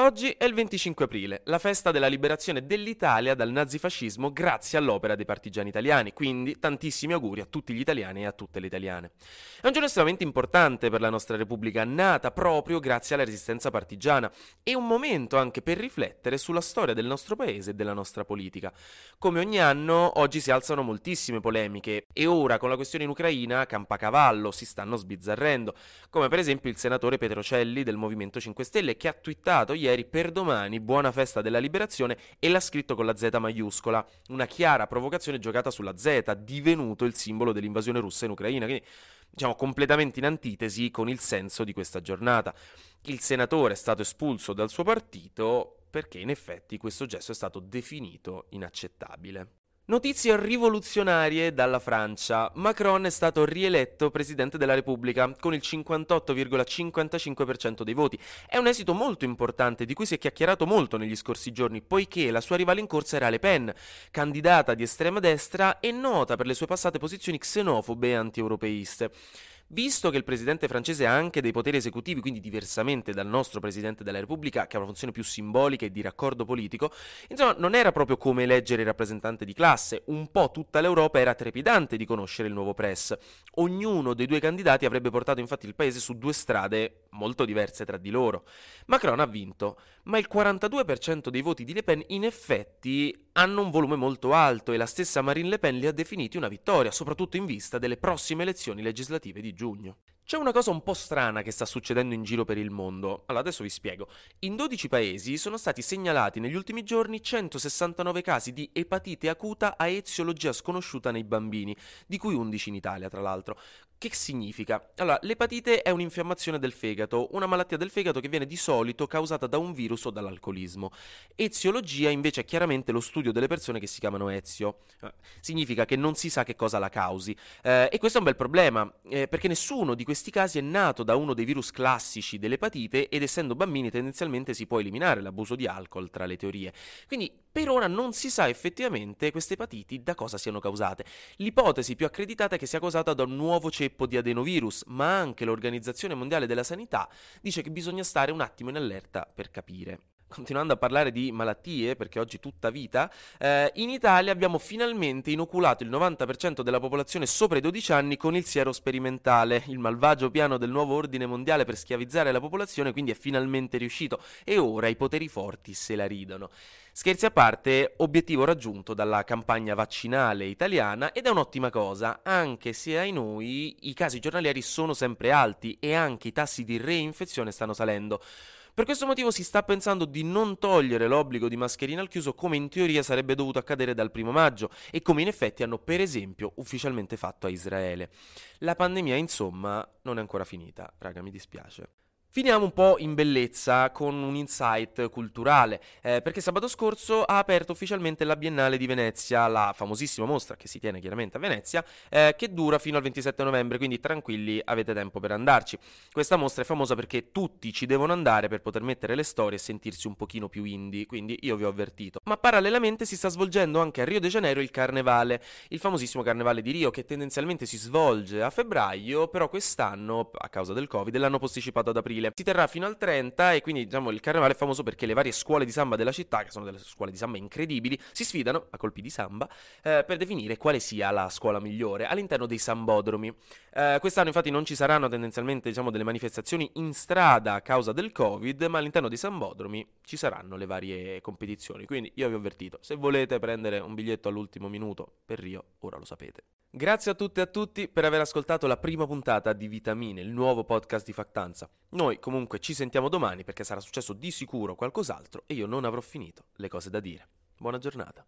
Oggi è il 25 aprile, la festa della liberazione dell'Italia dal nazifascismo grazie all'opera dei partigiani italiani, quindi tantissimi auguri a tutti gli italiani e a tutte le italiane. È un giorno estremamente importante per la nostra Repubblica, nata proprio grazie alla resistenza partigiana e un momento anche per riflettere sulla storia del nostro paese e della nostra politica. Come ogni anno, oggi si alzano moltissime polemiche e ora con la questione in Ucraina, campacavallo, si stanno sbizzarrendo, come per esempio il senatore Petrocelli del Movimento 5 Stelle che ha twittato ieri ieri per domani, buona festa della liberazione e l'ha scritto con la Z maiuscola, una chiara provocazione giocata sulla Z, divenuto il simbolo dell'invasione russa in Ucraina, quindi diciamo completamente in antitesi con il senso di questa giornata. Il senatore è stato espulso dal suo partito perché in effetti questo gesto è stato definito inaccettabile. Notizie rivoluzionarie dalla Francia. Macron è stato rieletto Presidente della Repubblica con il 58,55% dei voti. È un esito molto importante di cui si è chiacchierato molto negli scorsi giorni, poiché la sua rivale in corsa era Le Pen, candidata di estrema destra e nota per le sue passate posizioni xenofobe e anti-europeiste. Visto che il presidente francese ha anche dei poteri esecutivi, quindi diversamente dal nostro presidente della Repubblica, che ha una funzione più simbolica e di raccordo politico, insomma, non era proprio come eleggere il rappresentante di classe. Un po' tutta l'Europa era trepidante di conoscere il nuovo press. Ognuno dei due candidati avrebbe portato infatti il paese su due strade molto diverse tra di loro. Macron ha vinto, ma il 42% dei voti di Le Pen in effetti hanno un volume molto alto e la stessa Marine Le Pen li ha definiti una vittoria, soprattutto in vista delle prossime elezioni legislative di giugno. C'è una cosa un po' strana che sta succedendo in giro per il mondo. Allora, adesso vi spiego. In 12 paesi sono stati segnalati negli ultimi giorni 169 casi di epatite acuta a eziologia sconosciuta nei bambini, di cui 11 in Italia, tra l'altro. Che significa? Allora, l'epatite è un'infiammazione del fegato, una malattia del fegato che viene di solito causata da un virus o dall'alcolismo. Eziologia invece è chiaramente lo studio delle persone che si chiamano Ezio. Eh, significa che non si sa che cosa la causi. Eh, e questo è un bel problema, eh, perché nessuno di questi casi è nato da uno dei virus classici dell'epatite ed essendo bambini tendenzialmente si può eliminare l'abuso di alcol tra le teorie. Quindi per ora non si sa effettivamente queste epatiti da cosa siano causate. L'ipotesi più accreditata è che sia causata da un nuovo ceppo di adenovirus, ma anche l'Organizzazione Mondiale della Sanità dice che bisogna stare un attimo in allerta per capire continuando a parlare di malattie, perché oggi tutta vita, eh, in Italia abbiamo finalmente inoculato il 90% della popolazione sopra i 12 anni con il siero sperimentale. Il malvagio piano del nuovo ordine mondiale per schiavizzare la popolazione quindi è finalmente riuscito e ora i poteri forti se la ridono. Scherzi a parte, obiettivo raggiunto dalla campagna vaccinale italiana ed è un'ottima cosa, anche se ai noi i casi giornalieri sono sempre alti e anche i tassi di reinfezione stanno salendo. Per questo motivo si sta pensando di non togliere l'obbligo di mascherina al chiuso come in teoria sarebbe dovuto accadere dal primo maggio e come in effetti hanno per esempio ufficialmente fatto a Israele. La pandemia insomma non è ancora finita, raga mi dispiace. Finiamo un po' in bellezza con un insight culturale, eh, perché sabato scorso ha aperto ufficialmente la Biennale di Venezia, la famosissima mostra che si tiene chiaramente a Venezia, eh, che dura fino al 27 novembre, quindi tranquilli avete tempo per andarci. Questa mostra è famosa perché tutti ci devono andare per poter mettere le storie e sentirsi un pochino più indie, quindi io vi ho avvertito. Ma parallelamente si sta svolgendo anche a Rio de Janeiro il Carnevale, il famosissimo Carnevale di Rio che tendenzialmente si svolge a febbraio, però quest'anno, a causa del Covid, l'hanno posticipato ad aprile aprile. Si terrà fino al 30 e quindi diciamo il carnevale è famoso perché le varie scuole di samba della città, che sono delle scuole di samba incredibili, si sfidano a colpi di samba eh, per definire quale sia la scuola migliore all'interno dei sambodromi. Eh, quest'anno infatti non ci saranno tendenzialmente diciamo, delle manifestazioni in strada a causa del Covid, ma all'interno dei sambodromi ci saranno le varie competizioni. Quindi io vi ho avvertito, se volete prendere un biglietto all'ultimo minuto per Rio, ora lo sapete. Grazie a tutte e a tutti per aver ascoltato la prima puntata di Vitamine, il nuovo podcast di Factanza. Noi comunque ci sentiamo domani perché sarà successo di sicuro qualcos'altro e io non avrò finito le cose da dire. Buona giornata.